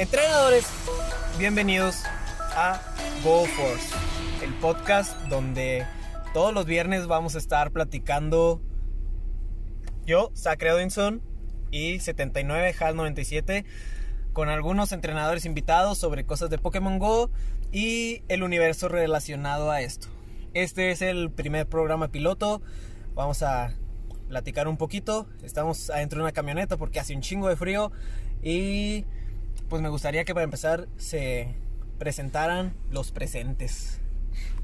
Entrenadores, bienvenidos a Go Force, el podcast donde todos los viernes vamos a estar platicando yo, Sacre Odinson y 79 HAL 97 con algunos entrenadores invitados sobre cosas de Pokémon Go y el universo relacionado a esto. Este es el primer programa piloto. Vamos a platicar un poquito. Estamos adentro de una camioneta porque hace un chingo de frío y pues me gustaría que para empezar se presentaran los presentes.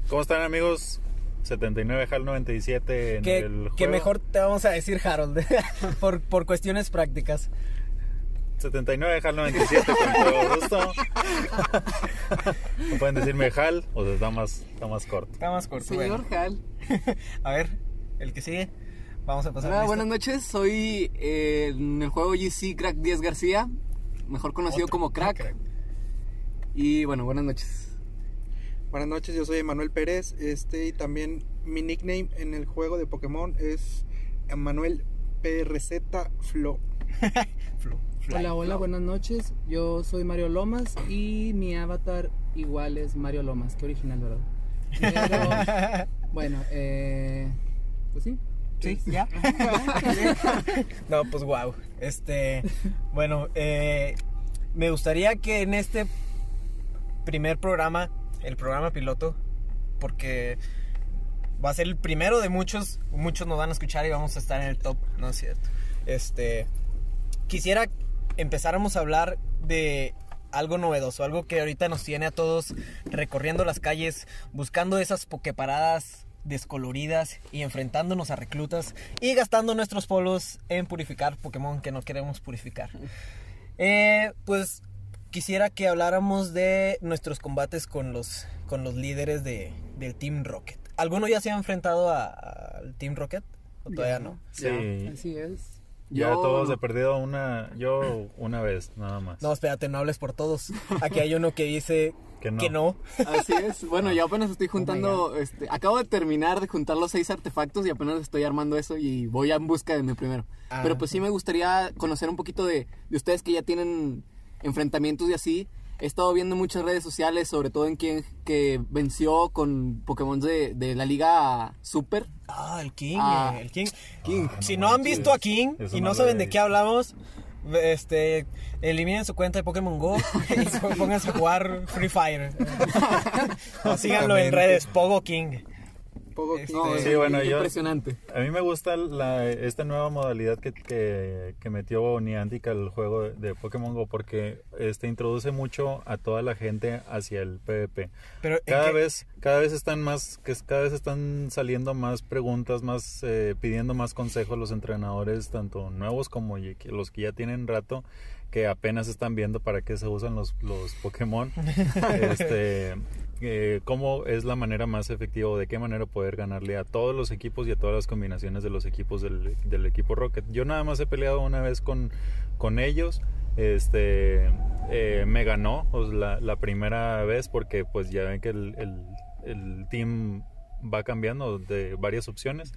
¿Cómo están amigos? 79 HAL 97 en Que, el juego. que mejor te vamos a decir Harold por, por cuestiones prácticas. 79 HAL 97 con todo gusto. No pueden decirme HAL o sea, está más, está más corto. Está más corto. Señor bueno. Hal. A ver, el que sigue. Vamos a pasar. Hola, buenas noches. Soy eh, en el juego GC Crack 10 García, mejor conocido Otro. como Crack. Crack. Y bueno, buenas noches. Buenas noches, yo soy Emanuel Pérez, este y también mi nickname en el juego de Pokémon es Emanuel PRZ Flo. Flo. Fly. Hola, hola, buenas noches. Yo soy Mario Lomas y mi avatar igual es Mario Lomas. Qué original, ¿verdad? Pero, bueno, eh, pues sí. Sí, ya. no, pues wow. Este, bueno, eh, me gustaría que en este primer programa, el programa piloto, porque va a ser el primero de muchos, muchos nos van a escuchar y vamos a estar en el top, ¿no es cierto? Este, quisiera empezáramos a hablar de algo novedoso, algo que ahorita nos tiene a todos recorriendo las calles, buscando esas pokeparadas descoloridas y enfrentándonos a reclutas y gastando nuestros polos en purificar Pokémon que no queremos purificar. Eh, pues quisiera que habláramos de nuestros combates con los, con los líderes de, del Team Rocket. ¿Alguno ya se ha enfrentado al Team Rocket? ¿O todavía no? Sí. Así es. Ya Yo- todos he perdido una, yo una vez nada más. No, espérate, no hables por todos. Aquí hay uno que dice Que no. que no. Así es. Bueno, yo apenas estoy Oh juntando, este, acabo de terminar de juntar los seis artefactos y apenas estoy armando eso y voy en busca de mi primero. Ah. Pero pues sí me gustaría conocer un poquito de, de ustedes que ya tienen enfrentamientos y así. He estado viendo muchas redes sociales, sobre todo en quien que venció con Pokémon de, de la Liga Super. Ah, el King, Ah. eh, el King. King. Si no han visto a King Eso y no no saben de qué hablamos, este, eliminen su cuenta de Pokémon Go y pónganse a jugar Free Fire. o síganlo en redes, Pogo King. Este. No, Sí, es bueno, yo- impresionante. A mí me gusta la, esta nueva modalidad que, que, que metió Niantic al juego de, de Pokémon Go porque este introduce mucho a toda la gente hacia el PvP. Pero ¿en Cada qué- vez, cada vez están más, que cada vez están saliendo más preguntas, más eh, pidiendo más consejos los entrenadores, tanto nuevos como los que ya tienen rato, que apenas están viendo para qué se usan los, los Pokémon. este, eh, cómo es la manera más efectiva o de qué manera poder ganarle a todos los equipos y a todas las combinaciones de los equipos del, del equipo Rocket. Yo nada más he peleado una vez con, con ellos. Este eh, me ganó pues, la, la primera vez porque pues ya ven que el, el- el team va cambiando de varias opciones.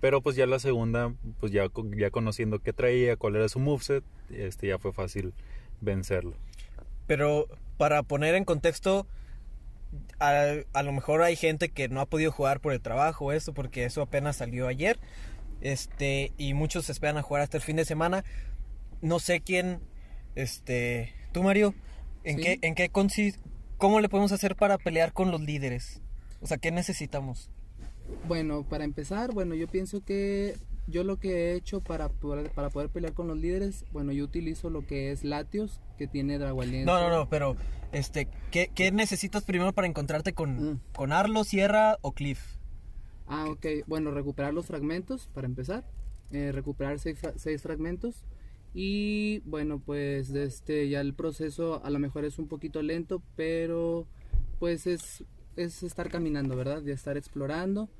Pero pues ya la segunda, pues ya, ya conociendo qué traía, cuál era su moveset, este ya fue fácil vencerlo. Pero para poner en contexto, a, a lo mejor hay gente que no ha podido jugar por el trabajo o eso, porque eso apenas salió ayer. Este, y muchos esperan a jugar hasta el fin de semana. No sé quién, este, tú Mario, ¿en Sí. qué, en qué consiste, cómo le podemos hacer para pelear con los líderes? O sea, ¿qué necesitamos? Bueno, para empezar, bueno, yo pienso que yo lo que he hecho para poder, para poder pelear con los líderes, bueno, yo utilizo lo que es Latios, que tiene Dragualiento. No, no, no, pero, este, ¿qué, qué necesitas primero para encontrarte con, Mm. con Arlo, Sierra o Cliff? Ah, ok. Bueno, recuperar los fragmentos, para empezar. Eh, recuperar seis, fra- seis fragmentos. Y bueno, pues este, ya el proceso a lo mejor es un poquito lento, pero pues es, es estar caminando, ¿verdad? De estar explorando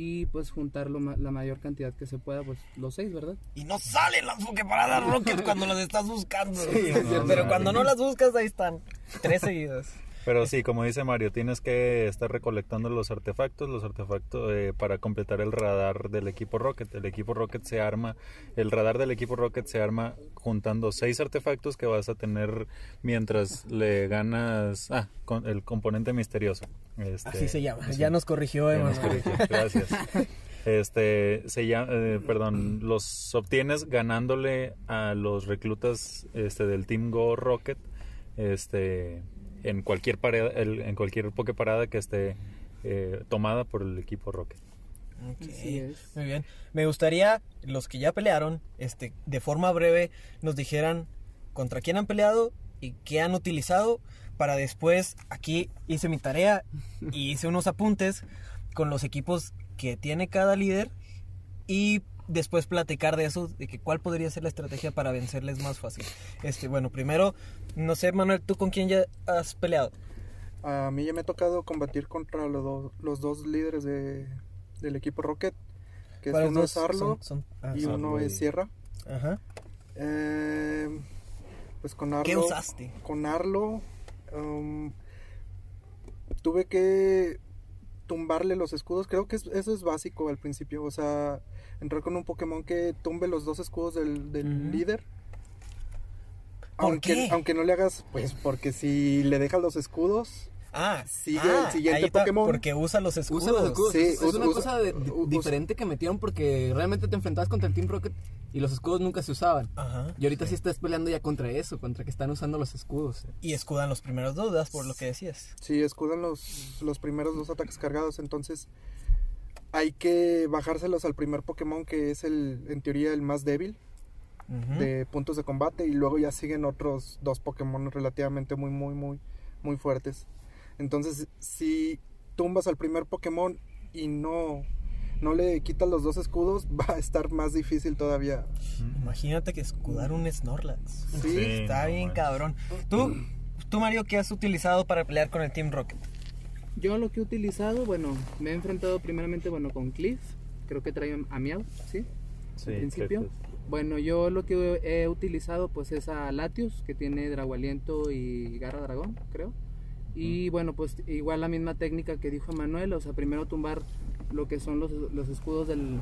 y pues juntar lo ma- la mayor cantidad que se pueda, pues los seis, ¿verdad? Y no salen las Poképaradas Rocket cuando las estás buscando. no pero cuando no las buscas, ahí están. Tres seguidas. Pero sí, como dice Mario, tienes que estar recolectando los artefactos, los artefactos eh, para completar el radar del equipo Rocket. El equipo Rocket se arma, el radar del equipo Rocket se arma juntando seis artefactos que vas a tener mientras le ganas, ah, con el componente misterioso. Este, Así se llama. sí. Ya nos corrigió, Ya nos corrigió, Gracias. Este, se llama, eh, perdón, los obtienes ganándole a los reclutas este, del Team Go Rocket, este, en cualquier parada, el- en cualquier poke parada que esté eh, tomada por el equipo Rocket. Ok, Así es. Muy bien. Me gustaría, los que ya pelearon, este, de forma breve, nos dijeran contra quién han peleado y qué han utilizado para después, aquí hice mi tarea y hice unos apuntes con los equipos que tiene cada líder y después platicar de eso, de que cuál podría ser la estrategia para vencerles más fácil. Este, bueno, primero, no sé, Manuel, ¿tú con quién ya has peleado? A mí ya me ha tocado combatir contra los, dos- los dos líderes de, del equipo Rocket, que es ¿Cuáles uno dos es Arlo son- son- ah, y son- uno es Sierra. Ajá. Eh, pues con Arlo. ¿Qué usaste? Con Arlo um, tuve que tumbarle los escudos. Creo que es- eso es básico al principio. O sea, entrar con un Pokémon que tumbe los dos escudos del, del líder. ¿Por aunque, qué? aunque no le hagas, pues porque si le dejas los escudos, Ah, Sigue ah, el siguiente ahí está, Pokémon. Porque usa los escudos. Usa los escudos. Sí, es, usa- una usa- cosa de- usa- diferente que metieron porque realmente te enfrentabas contra el Team Rocket y los escudos nunca se usaban. Ajá. Y ahorita sí, estás peleando ya contra eso, contra que están usando los escudos. Y escudan los primeros dos, ¿verdad? Por lo que decías. Sí, escudan los, los primeros dos ataques cargados, entonces hay que bajárselos al primer Pokémon que es el, en teoría, el más débil de puntos de combate y luego ya siguen otros dos Pokémon relativamente muy, muy, muy, muy fuertes. Entonces, si tumbas al primer Pokémon y no, no le quitas los dos escudos, va a estar más difícil todavía. Imagínate que escudar un Snorlax. Sí, Está no bien manches. cabrón. ¿Tú, tú, Mario, qué has utilizado para pelear con el Team Rocket? Yo lo que he utilizado, bueno, me he enfrentado primeramente, bueno, con Cliff. Creo que trae a Meow, ¿sí? Sí, en principio. Bueno, yo lo que he utilizado pues es a Latios, que tiene Drago Aliento y Garra Dragón, creo. Y bueno, pues igual la misma técnica que dijo Manuel, o sea, primero tumbar lo que son los, los escudos del,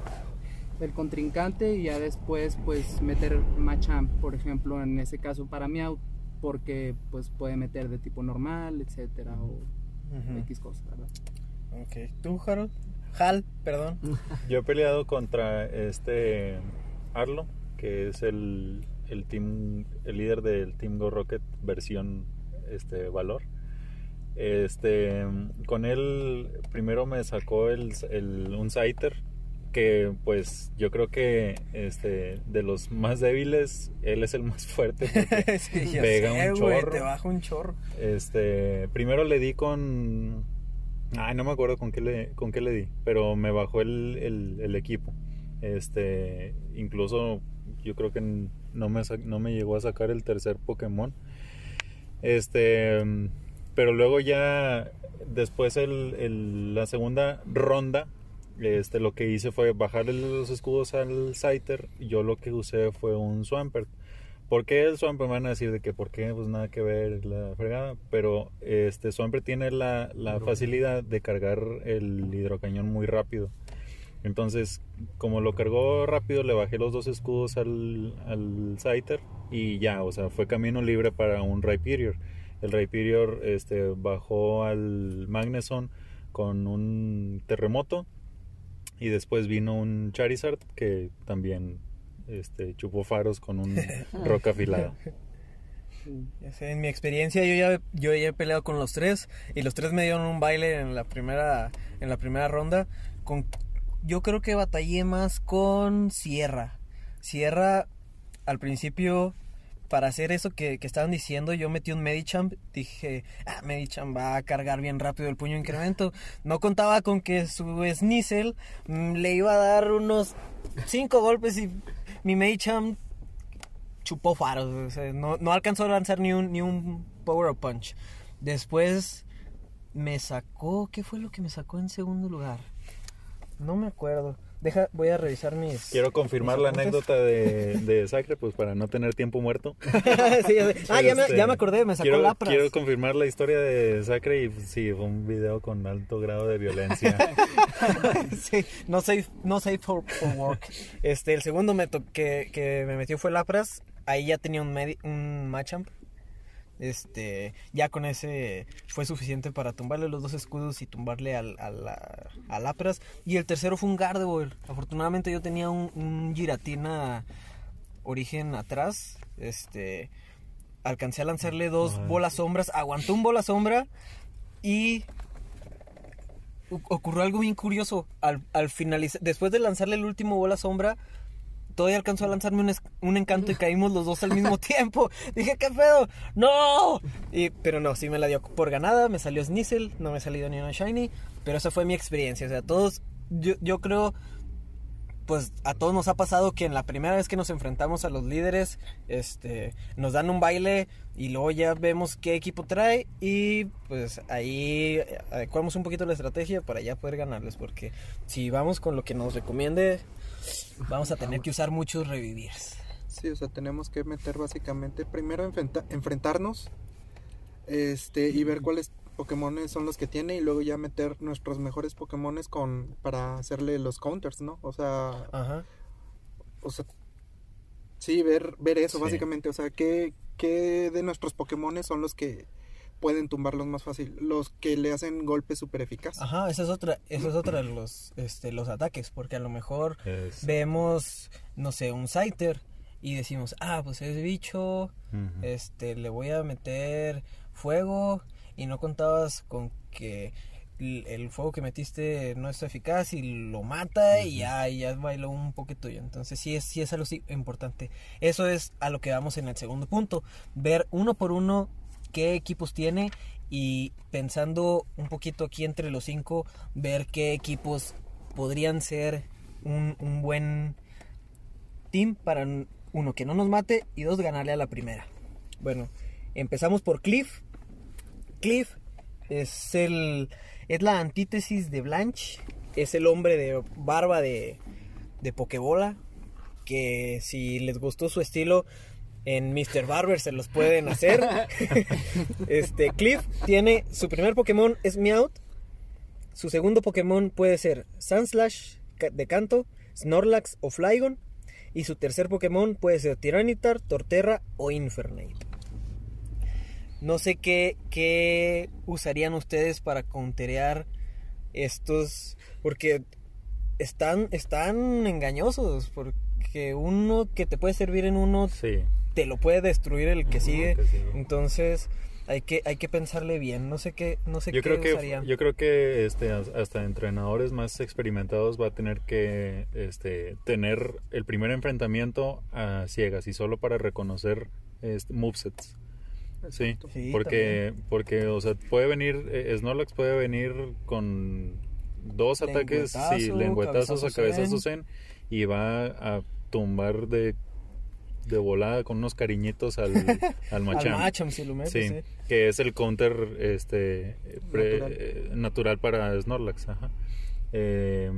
del contrincante y ya después pues meter Machamp, por ejemplo, en ese caso para Meow, porque pues puede meter de tipo normal, etcétera, o X cosas, ¿verdad? Ok. ¿Tú, Harold? Hal, perdón. Yo he peleado contra este Arlo, que es el, el team, el líder del Team Go Rocket versión este valor. Este, con él primero me sacó el, el- un Scyther que pues yo creo que este de los más débiles él es el más fuerte porque Sí, ya pega sé, un chorro. Te baja un chorro. Este, primero le di con. Ay, no me acuerdo con qué le, con qué le di, pero me bajó el, el- el equipo. Este, incluso yo creo que no me, no me llegó a sacar el tercer Pokémon. Este, pero luego ya, después el, el- la segunda ronda, este, lo que hice fue bajar los escudos al Scyther. Yo lo que usé fue un Swampert. ¿Por qué el Swampert? Me van a decir de que por qué, pues nada que ver la fregada. Pero este Swampert tiene la, la facilidad de cargar el hidrocañón muy rápido. Entonces, como lo cargó rápido, le bajé los dos escudos al, al Scyther y ya, o sea, fue camino libre para un Rhyperior. El Rhyperior este, bajó al Magneson con un terremoto y después vino un Charizard que también este, chupó faros con un roca afilada. Ya sé, en mi experiencia yo ya, yo ya he peleado con los tres y los tres me dieron un baile en la primera, en la primera ronda. Con, yo creo que batallé más con Sierra. Sierra al principio para hacer eso que, que estaban diciendo yo metí un Medichamp. Dije, ah, Medichamp va a cargar bien rápido el puño incremento. No contaba con que su Sneasel mm, le iba a dar unos cinco golpes y mi Medichamp chupó faros. no, no alcanzó a lanzar ni un, ni un Power Punch. Después me sacó. ¿Qué fue lo que me sacó en segundo lugar? No me acuerdo. Deja, voy a revisar mis... Quiero confirmar mis la anécdota de, de Sacre, pues para no tener tiempo muerto. Sí, ya ah, ya me, Este, ya me acordé, me sacó quiero, lapras. Quiero confirmar la historia de Sacre y pues, sí, fue un video con alto grado de violencia. sí, no safe, no safe for, for work. Este, el segundo me que, que me metió fue Lapras. Ahí ya tenía un, un Machamp. Este, ya con ese fue suficiente para tumbarle los dos escudos y tumbarle al, al, la- a Lapras. Y el tercero fue un Gardevoir. Afortunadamente yo tenía un, un Giratina origen atrás. Este, alcancé a lanzarle dos Ajá. bolas sombras. Aguantó un bola sombra y ocurrió algo bien curioso. Al, al finalizar, después de lanzarle el último bola sombra, todavía alcanzó a lanzarme un, un encanto y caímos los dos al mismo tiempo. Dije, ¿qué pedo? ¡No! Y, pero no, sí me la dio por ganada. Me salió Sneasel, no me ha salido ni una Shiny. Pero esa fue mi experiencia. O sea, todos, yo, yo creo, pues a todos nos ha pasado que en la primera vez que nos enfrentamos a los líderes, este, nos dan un baile y luego ya vemos qué equipo trae y pues ahí adecuamos un poquito la estrategia para ya poder ganarles, porque si vamos con lo que nos recomiende, vamos a tener que usar muchos revivirs. Sí, o sea, tenemos que meter básicamente primero enfrenta- enfrentarnos este y ver cuáles Pokémones son los que tiene y luego ya meter nuestros mejores Pokémones con para hacerle los counters, ¿no? O sea, Ajá. o sea, sí, ver ver eso Sí. básicamente, o sea, qué qué de nuestros Pokémones son los que pueden tumbarlos más fácil, los que le hacen golpes súper eficaz. Ajá, esa es otra, esa es otra de los, este, los ataques, porque a lo mejor Es- vemos, no sé, un Scyther y decimos, ah, pues es bicho, este, le voy a meter fuego y no contabas con que el fuego que metiste no es eficaz y lo mata y ya, y ya bailó un poquito y entonces sí es, sí es algo sí importante. Eso es a lo que vamos en el segundo punto, ver uno por uno qué equipos tiene y pensando un poquito aquí entre los cinco, ver qué equipos podrían ser un, buen team para uno que no nos mate y dos ganarle a la primera. Bueno, empezamos por Cliff. Cliff es el es la antítesis de Blanche, es el hombre de barba de de Pokebola que si les gustó su estilo en Mr. Barber se los pueden hacer. este Cliff tiene su primer Pokémon es Meowth. Su segundo Pokémon puede ser Sandslash ca- de canto, Snorlax o Flygon. Y su tercer Pokémon puede ser Tyranitar, Torterra o Infernape. No sé qué, qué usarían ustedes para counterear estos. Porque están, están engañosos. Porque uno que te puede servir en uno Sí. Te lo puede destruir el que sigue. que sigue. Entonces hay que, hay que pensarle bien. No sé qué, no sé Yo qué creo que yo creo que este hasta entrenadores más experimentados va a tener que este tener el primer enfrentamiento a ciegas y solo para reconocer este, movesets. Sí. Sí, porque porque o sea, puede venir eh, Snorlax puede venir con dos ataques sí, lengüetazos a cabezazo cabezazos en y va a tumbar de de volada con unos cariñitos al al Al si lo metes, Sí, que es el counter este pre- Natural. eh, natural para Snorlax, ajá. Eh,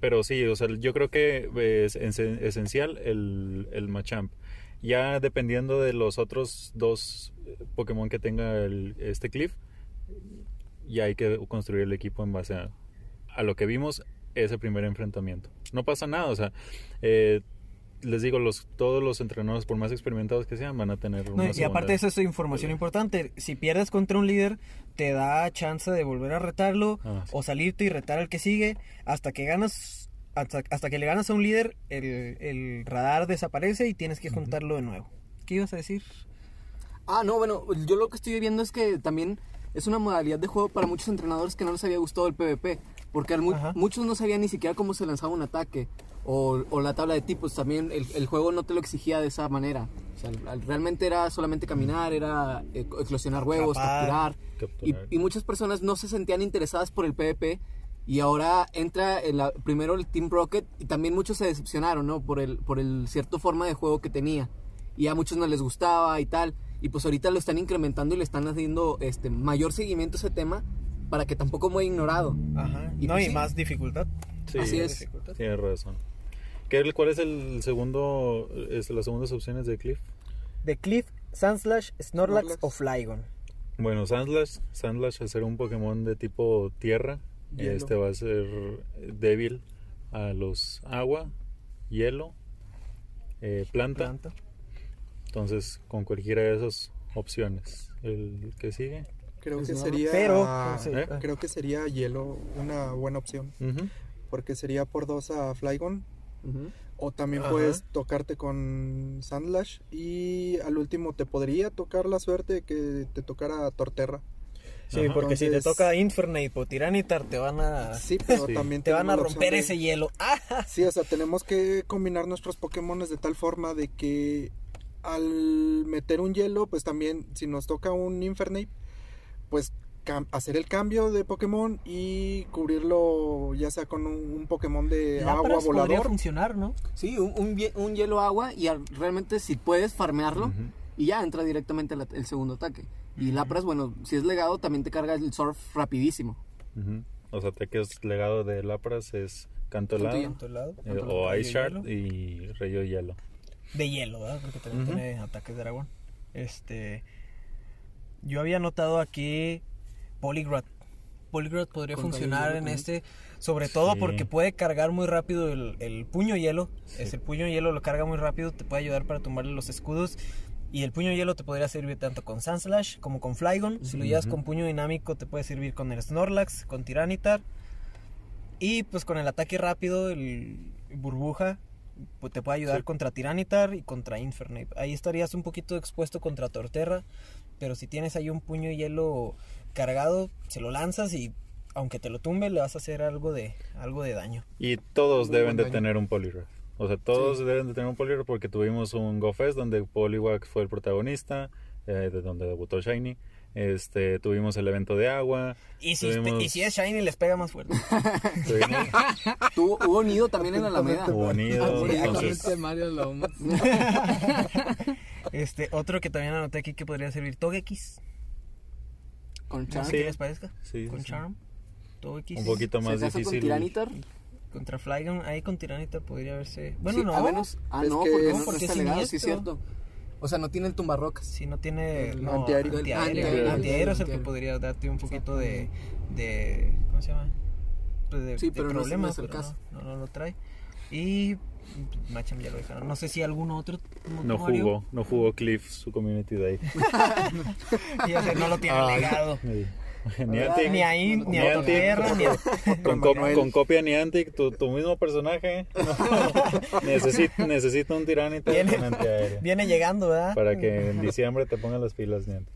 pero sí, o sea, yo creo que es esen- esencial el, el Machamp. Ya dependiendo de los otros dos eh, Pokémon que tenga el- este Cliff, ya hay que construir el equipo en base a, a lo que vimos ese primer enfrentamiento. No pasa nada, o sea, eh, les digo, los, todos los entrenadores, por más experimentados que sean, van a tener No, una y aparte eso es información importante. Si pierdes contra un líder, te da chance de volver a retarlo Ah, sí. o salirte y retar al que sigue. Hasta que ganas, hasta, hasta que le ganas a un líder, el, el radar desaparece y tienes que juntarlo de nuevo. ¿Qué ibas a decir? Ah, no, bueno, yo lo que estoy viendo es que también es una modalidad de juego para muchos entrenadores que no les había gustado el PvP. Porque al mu- Ajá. muchos no sabían ni siquiera cómo se lanzaba un ataque. O, o la tabla de tipos. También el, el juego no te lo exigía de esa manera. O sea, al- realmente era solamente caminar, era eh, eclosionar huevos, Capar. capturar. Y, Capturar. y muchas personas no se sentían interesadas por el PvP. Y ahora entra en la- primero el Team Rocket. Y también muchos se decepcionaron, ¿no? Por el, por el cierto forma de juego que tenía. Y a muchos no les gustaba y tal. Y pues ahorita lo están incrementando y le están haciendo este mayor seguimiento a ese tema. para que tampoco muera ignorado. Ajá. Y no, pues y sí. más dificultad. Sí, Así es. Dificultad. Tienes razón. ¿Qué, ¿Cuál es el segundo, es, las segundas opciones de Cliff? De Cliff, Sandslash, Snorlax Snorlax. o Flygon. Bueno, Sandslash, Sandslash al ser un Pokémon de tipo tierra, Hielo. este va a ser débil a los agua, hielo, eh, planta. Planta. Entonces, con cualquiera de esas opciones. El que sigue. Creo Es que sería. Pero, ¿eh? Creo que sería hielo una buena opción. Porque sería por dos a Flygon. O también Ajá. puedes tocarte con Sandlash. Y al último te podría tocar la suerte de que te tocara Torterra. sí, Ajá. porque si te toca Infernape o Tiranitar, te van a, Sí, pero Sí. también te van a romper de- ese hielo. ¡Ah! Sí, o sea, tenemos que combinar nuestros Pokémones de tal forma de que al meter un hielo, pues también si nos toca un Infernape, pues hacer el cambio de Pokémon y cubrirlo ya sea con un, un Pokémon de agua Lapras podría volador. funcionar, ¿no? Sí, un, un, hie- un hielo agua y al- realmente si puedes farmearlo y ya entra directamente la- el segundo ataque. Y Lapras, bueno, si es legado también te carga el surf rapidísimo. Ujú. Los ataques legado de Lapras es Canto Canto Helado, Hielo. Tu lado. eh, o Ice Shard y Rayo Hielo. De hielo, ¿verdad? Porque también tiene ataques de dragón. Este. Yo había notado aquí Polygrot. Polygrot podría Contra funcionar hielo en este. Sobre todo Sí. porque puede cargar muy rápido el, el puño hielo. Sí. Es el puño hielo lo carga muy rápido. Te puede ayudar para tumbarle los escudos. Y el puño hielo te podría servir tanto con Sandslash como con Flygon. Si lo llevas con puño dinámico, te puede servir con el Snorlax, con Tiranitar. Y pues con el ataque rápido, el burbuja, pues, te puede ayudar Sí. contra Tiranitar y contra Infernape. Ahí estarías un poquito expuesto contra Torterra, pero si tienes ahí un puño hielo cargado, se lo lanzas y aunque te lo tumbe, le vas a hacer algo de, algo de daño. Y todos Muy deben de daño. tener un Poliwrath. O sea, todos deben de tener un Poliwrath porque tuvimos un GoFest donde Poliwag fue el protagonista, eh, de donde debutó Shiny. Este, tuvimos el evento de agua. Y si, Tuvimos- y si es Shiny, les pega más fuerte. Tuvimos Tuvo, hubo nido también en Alameda. hubo nido, entonces Mario Lomas. este, otro que también anoté aquí que podría servir Togekiss. Con Charm. Sí. les parezca. sí, Con sí, sí. Charm. Togekiss. un poquito Se más casa con difícil. Tiranitar. Contra Flygon, ahí con Tiranitar podría verse. Bueno, Sí, no. a menos- ah, no, que porque es- no, no porque está es legado, sí es cierto. O sea, no tiene el tumbarrocas. Si no tiene. El no, antiaéreo. antiaéreo. Antiaéreo, es el que podría darte un poquito de. de ¿Cómo se llama? Pues de, Sí, de pero no es- problema, no es el pero caso. No, no, no lo trae. Y. Macham ya lo dejaron. No sé si algún otro. No jugó, no jugó Cliff su community day. Ya sé, no lo tiene Ay. legado. Niantic, Ni ahí, ni a Niantic. Torterra, ni a. con, cop- con copia Niantic, tu, tu mismo personaje. No. Necesito, necesito un Tiranitar Viene-. Viene llegando, ¿verdad? Para que en diciembre te pongan las pilas Niantic.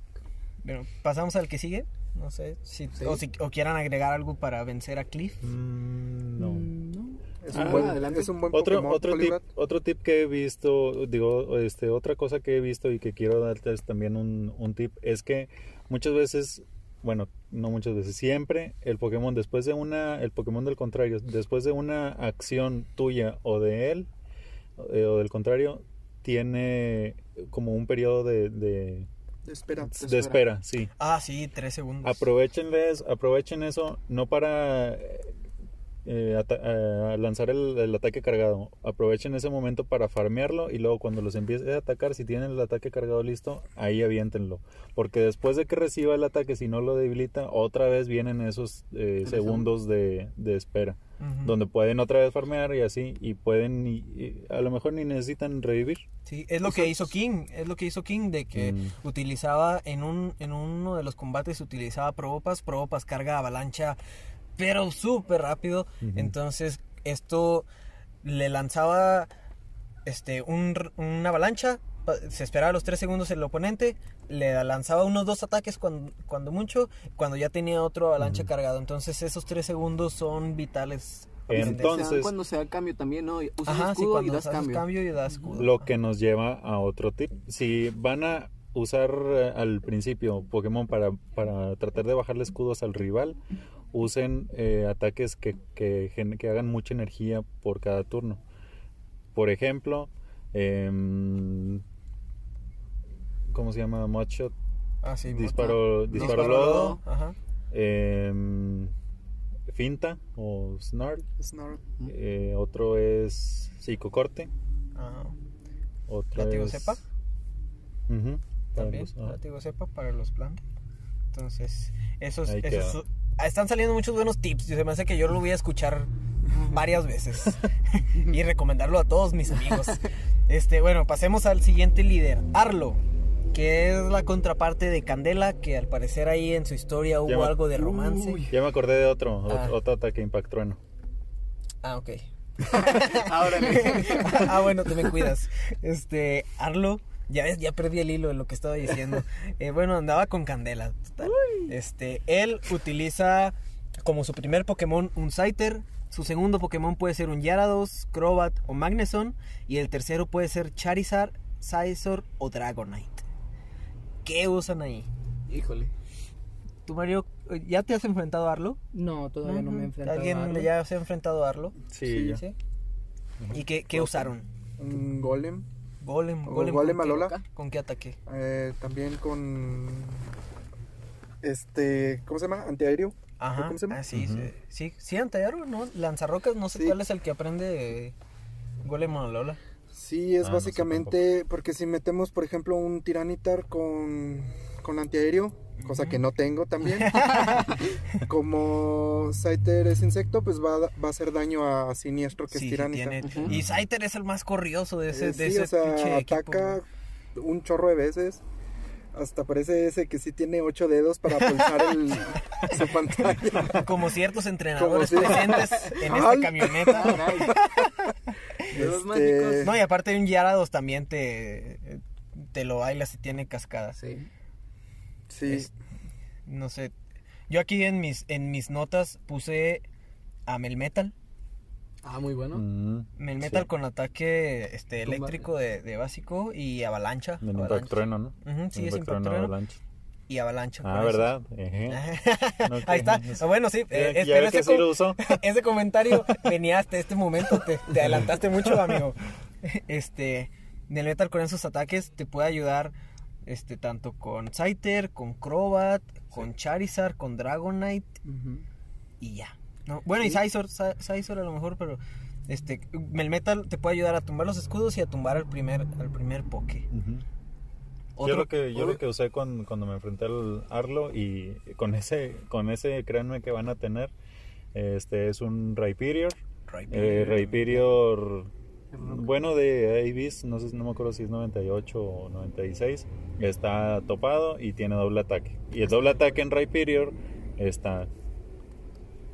Bueno, pasamos al que sigue. No sé si, o, si, o quieran agregar algo para vencer a Cliff. Mm, no. Es Ah, un buen, adelante. es un buen Otro, Pokémon, otro, tip, otro tip que he visto, digo, este, otra cosa que he visto y que quiero darte es también un, un tip, es que muchas veces, bueno, no muchas veces, siempre el Pokémon después de una, el Pokémon del contrario, después de una acción tuya o de él, eh, o del contrario, tiene como un periodo de, de, Espera. de espera, sí. Ah, sí, tres segundos. Aprovechenles, aprovechen eso, no para eh, ata- eh, lanzar el, el ataque cargado. Aprovechen ese momento para farmearlo y luego cuando los empiece a atacar, si tienen el ataque cargado listo, ahí aviéntenlo. Porque después de que reciba el ataque, si no lo debilita, otra vez vienen esos eh, segundos de, de espera. Donde pueden otra vez farmear y así, y pueden, y- y a lo mejor ni necesitan revivir. Sí, es lo que hizo King, es lo que hizo King de que Mm. utilizaba en un en uno de los combates utilizaba Probopas, Probopas carga avalancha pero súper rápido, entonces esto le lanzaba este un, una avalancha, se esperaba los tres segundos el oponente, le lanzaba unos dos ataques cuando, cuando mucho, cuando ya tenía otro avalancha Ujú. cargado, entonces esos tres segundos son vitales. Entonces, cuando se da cambio también, ¿no? Usas Ajá, sí, escudo y das cambio. cambio y das escudo. Lo que nos lleva a otro tip. Si van a usar eh, al principio Pokémon para, para tratar de bajarle escudos al rival, usen eh, ataques que, que hagan mucha energía por cada turno. Por ejemplo, em, ¿cómo se llama? Mudshot. Ah, sí, Disparo, Mota. disparo lodo. Ajá. em, Finta o Snarl. Snarl. Eh, otro es Psicocorte. Ajá. Otro Látigo es... cepa. Ujú, para También, los- látigo cepa para los plantas. Entonces, esos, esos- están saliendo muchos buenos tips. y Se me hace que yo lo voy a escuchar varias veces y recomendarlo a todos mis amigos. Este, bueno, pasemos al siguiente líder, Arlo, que es la contraparte de Candela, que al parecer ahí en su historia hubo algo de romance. Uy. Ya me acordé de otro, Ah. otro, otro ataque Impact Trueno. Ah, ok. Ahora ah, bueno, te me cuidas. Este, Arlo, ya ves, ya perdí el hilo de lo que estaba diciendo. Eh, bueno, andaba con Candela. total. Este, él utiliza como su primer Pokémon un Scyther. Su segundo Pokémon puede ser un Gyarados, Crobat o Magneson. Y el tercero puede ser Charizard, Scizor o Dragonite. ¿Qué usan ahí? Híjole. ¿Tú, Mario, ya te has enfrentado a Arlo? No, todavía no me he enfrentado ¿Alguien a Arlo. ya se ha enfrentado a Arlo? Sí. ¿Sí? ¿Y qué, qué usaron? Un golem. Golem, golem, golem ¿con qué- Alola. ¿Con qué ataque? eh, también con. Este. ¿Cómo se llama? Antiaéreo. Ajá. ¿Cómo se llama? Ah, sí, sí, sí, sí, ¿no? Lanzarrocas, no sé Sí. cuál es el que aprende Golem Alola. Sí, es Ah, no sé básicamente. porque si metemos, por ejemplo, un Tiranitar con. Con antiaéreo. Cosa que no tengo también. Como Scyther es insecto, pues va, a- va a hacer daño a Siniestro, que Sí, es sí Tiranitar. tiene. Ujú. Y Scyther es el más corrioso de ese, Eh, de sí, ese o sea, pinche equipo. ataca un chorro de veces. Hasta parece ese que sí tiene ocho dedos para pulsar el, su pantalla. Como ciertos entrenadores Como si- presentes en esta camioneta. Este, mágicos. No, y aparte un Gyarados también te, te lo baila si tiene cascadas. Sí. Sí, Es- no sé. Yo aquí en mis, en mis notas puse a Melmetal. Ah, muy bueno. Mm, Melmetal sí. con ataque este, eléctrico de, de básico y avalancha. En avalancha. Impact Trueno, ¿no? Ujú, sí, es Impact Trueno, Trueno. Avalanche. Y avalancha. Ah. ¿verdad? Ahí está. Ah, Bueno, sí. Eh, ya espera, ve ese, que sí com- lo usó. ese comentario venía hasta este momento. Te, te adelantaste mucho, amigo. Este. Del Metal con esos ataques te puede ayudar. Este, tanto con Scyther, con Crobat, con Charizard, con Dragonite y ya. ¿No? Bueno, y Scizor, Sci- Scizor a lo mejor, pero este Melmetal te puede ayudar a tumbar los escudos y a tumbar al primer al primer poke. Yo lo que yo lo que usé con, cuando me enfrenté al Arlo y con ese con ese créanme que van a tener este es un Rhyperior eh, Rhyperior bueno de Abyss no sé no me acuerdo si es 98 o 96 está topado y tiene doble ataque. Y el doble ataque en Rhyperior está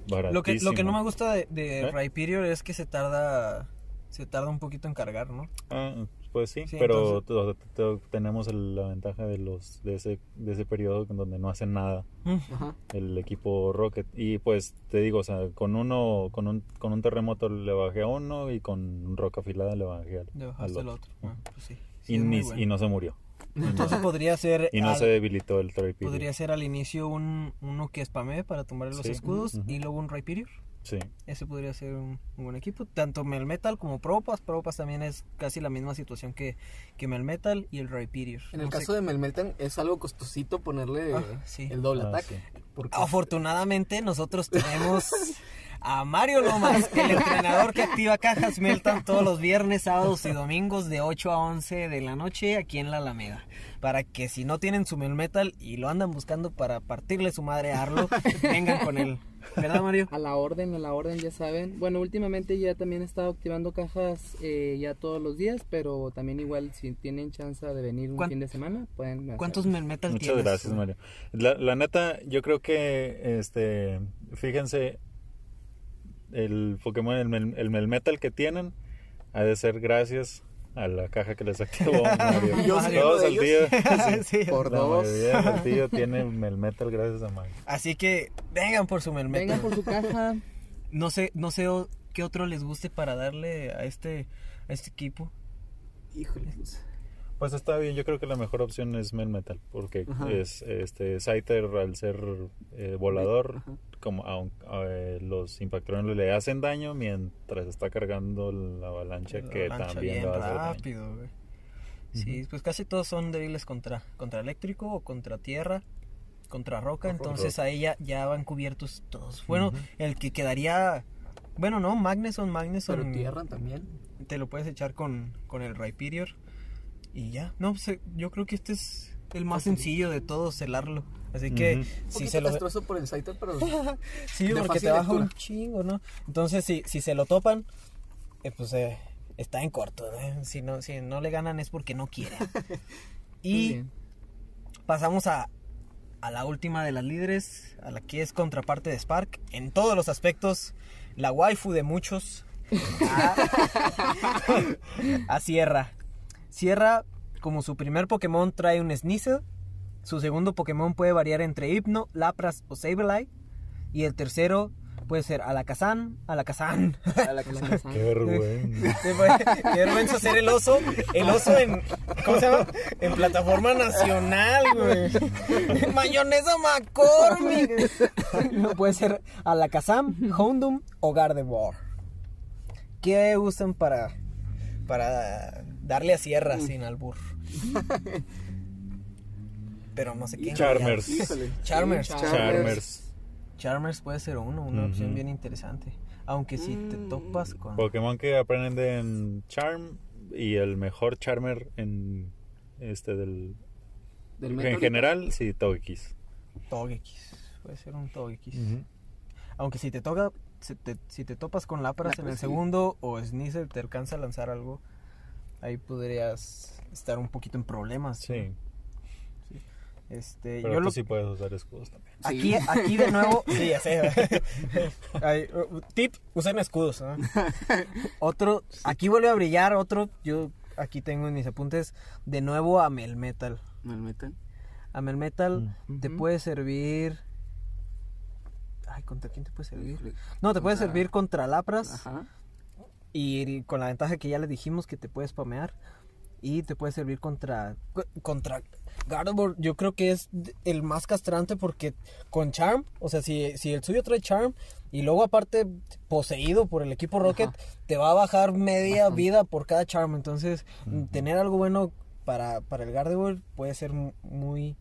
Lo que, lo que no me gusta de, de ¿Eh? Rhyperior es que se tarda se tarda un poquito en cargar, ¿no? Ah, pues sí, Sí, pero to- to- tenemos el- la ventaja de los de ese de ese periodo en donde no hacen nada Ajá. el equipo Rocket y pues te digo o sea con uno con un con un terremoto le bajé a uno y con un roca afilada le bajé al, Le al bajaste el otro. Ah, pues sí. Sí, y, ni- bueno. y no se murió Entonces podría ser y no al- se debilitó el Rhyperior. podría ser al inicio un uno que spamee para tumbar los Sí. escudos y luego un Rhyperior. sí Ese podría ser un, un buen equipo. Tanto Melmetal como Propas. Propas también es casi la misma situación que, que Melmetal y el Rhyperior. En el No sé- caso de Melmeltan es algo costosito ponerle Ah, sí. el doble Ah, ataque. sí. Porque Afortunadamente nosotros tenemos a Mario Lomas, el entrenador que activa cajas Meltan todos los viernes, sábados y domingos de 8 a 11 de la noche aquí en la Alameda. Para que si no tienen su Melmetal y lo andan buscando para partirle su madre a Arlo, vengan con él. ¿Verdad Mario? A la orden, a la orden, ya saben. Bueno, últimamente ya también he estado activando cajas eh, ya todos los días, pero también igual si tienen chance de venir un ¿Cuán- fin de semana, pueden hacerlo. ¿Cuántos Melmetal muchas tienes? gracias Mario la, la neta yo creo que este fíjense el Pokémon el, el Melmetal que tienen ha de ser gracias a la caja que les activó Mario Yo uno todos de al día Sí. por La dos. del tío tiene Melmetal gracias a Mario. Así que vengan por su Melmetal. Vengan por su caja. No sé, no sé qué otro les guste para darle a este, a este equipo. Híjole. Pues está bien, yo creo que la mejor opción es Melmetal, porque Ajá. es este Scyther al ser eh, volador, Ajá. Como eh, los impactrones le hacen daño mientras está cargando la avalancha que Avalancha también bien va a hacer daño. rápido, güey. Sí, pues casi todos son débiles contra, contra eléctrico o contra tierra. contra Roca, entonces ahí ya, ya van cubiertos todos. Bueno, el que quedaría, bueno, no, Magneson, Magneson. Pero tierra también. Te lo puedes echar con, con el Rhyperior y ya. No, pues, yo creo que este es el más sencillo de todos, celarlo. Así que si se lo... castroso por el Scyther, pero Sí, de porque fácil te baja un chingo, ¿no? Entonces, si, si se lo topan, eh, pues eh, está en corto. ¿eh? Si, no, si no le ganan es porque no quieren. Y pasamos a, a la última de las líderes, a la que es contraparte de Spark. En todos los aspectos, la waifu de muchos. A, a Sierra. Sierra, como su primer Pokémon, trae un Sneasel. Su segundo Pokémon puede variar entre Hypno, Lapras o Sableye. Y el tercero puede ser Alakazam, Alakazam. A la casa. Qué vergüenza. Qué vergüenza ser el oso. El oso en. ¿Cómo se llama? En plataforma nacional, güey. Mayonesa McCormick. No puede ser Alakazam, Houndoom o Gardevoir. ¿Qué usan para. para darle a sierra sin albur? Pero no sé qué. Charmers. Charmers. Sí, Charmers. Charmers puede ser uno, una opción bien interesante. Aunque si te Mm. topas con. Pokémon que aprenden Charm y el mejor Charmer en este del Del en Metal general sí Togekiss. Togekiss. Puede ser un Togekiss. Aunque si te toca, si te, si te topas con Lapras en el sí. segundo o Sneasel te alcanza a lanzar algo, ahí podrías estar un poquito en problemas. ¿no? Este, pero yo tú lo, sí puedes usar escudos también. aquí, aquí de nuevo, sí, ya sé. Ay, tip, usen escudos. ¿no? Otro, aquí vuelve a brillar otro, yo aquí tengo en mis apuntes, de nuevo a Melmetal. Metal. A Melmetal te puede servir... Ay, ¿contra quién te puede servir? No, te puede servir contra Lapras. Ajá. Y con la ventaja que ya le dijimos que te puedes spamear. Y te puede servir contra. Contra Gardevoir. Yo creo que es el más castrante porque con Charm. O sea, si, si el suyo trae Charm. Y luego, aparte, poseído por el equipo Rocket. Ajá. Te va a bajar media vida por cada Charm. Entonces, tener algo bueno para, para el Gardevoir puede ser mu- muy.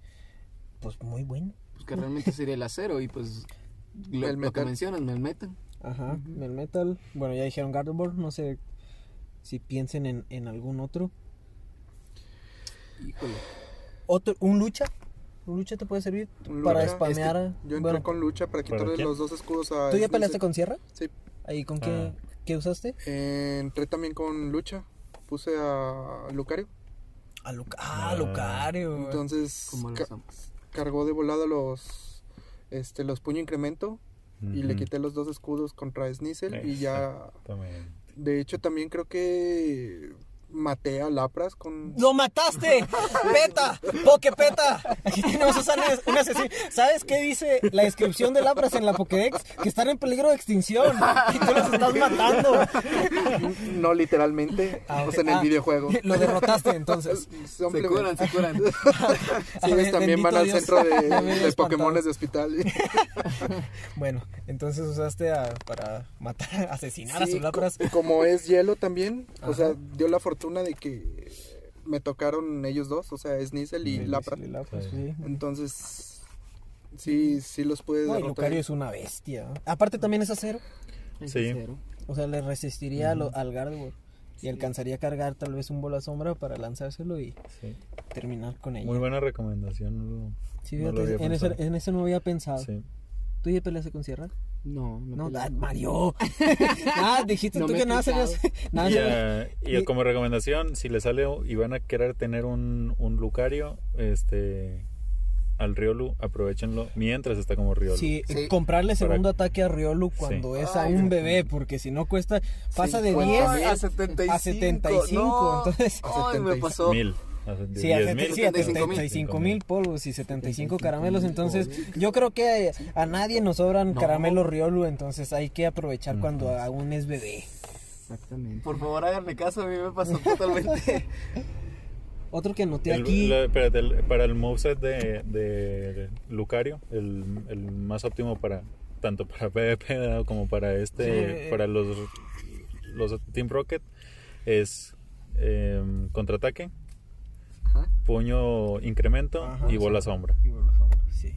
Pues muy bueno. Pues que realmente sería el acero y pues lo, lo que Melmetal. mencionas, Melmetal. Ajá. Melmetal. Bueno, ya dijeron Gardevoir. No sé si piensen en, en algún otro. Híjole. Otro, un lucha. Un lucha te puede servir Un para lucha, spamear. este, yo entré bueno, con lucha para ¿Para quitarle los dos escudos a ¿Tú ya Sneasel. peleaste con Sierra? Sí. ¿Ahí con qué, Ah. qué usaste? Eh, entré también con lucha. Puse a Lucario. A Luca ah, Ah. Lucario. Entonces ca- cargó de volada los este los puño incremento y le quité los dos escudos contra Sneasel y ya También. de hecho también creo que maté a Lapras con ¡Lo mataste! ¡Peta! ¡Pokepeta! Aquí tenemos un, un asesino. ¿Sabes qué dice la descripción de Lapras en la Pokédex? Que están en peligro de extinción. Y tú los estás matando. no literalmente, Ah, o sea, en el ah, videojuego. Lo derrotaste entonces. Se curan, se curan. Sí, también van al Dios. centro de, de. Pokémones de hospital. Bueno, entonces usaste a- para matar, asesinar a sus Lapras. co- como es hielo también, o sea, dio la fortuna de que me tocaron ellos dos, o sea, Sneasel y Sí. sí. Entonces, sí, sí los pude No, y derrotar. Lucario es una bestia. Aparte también es acero. Sí. Acero. O sea, le resistiría al Gardevoir. Y alcanzaría a cargar tal vez un bola sombra para lanzárselo y Sí. terminar con ella. Muy buena recomendación. no lo- Sí, no lo fíjate, había en, ese, en ese no había pensado. Sí. ¿Tú ya peleaste con Sierra? No, no. No, ah, Mario. ah, dijiste No tú que nada sabías. Nada Y, ah, y- como recomendación, si le sale y van a querer tener un, un Lucario, este al Riolu, aprovechenlo mientras está como Riolu. Sí, Sí. eh, comprarle Para- segundo ataque a Riolu cuando es Ay, aún no. bebé, porque si no cuesta, pasa de 50 10 mil. a 75. a 75, no. entonces- Ay, me pasó. Mil. Hace Sí, a 10 mil. 70 sí, a 75 mil. 75 mil polvos y 75 caramelos. Entonces, yo creo que a nadie nos sobran No. caramelos Riolu. Entonces, hay que aprovechar Ujú. cuando aún es bebé. Exactamente. Por favor, háganme caso, a mí me pasó totalmente. Otro que anoté El- aquí. espérate, el- para el moveset de, de Lucario, el, el más óptimo para tanto para PvP ¿no? como para este Sí. para los los Team Rocket es em, contraataque, Ajá. puño incremento Ajá. y bola sombra. Y bola sombra, sí.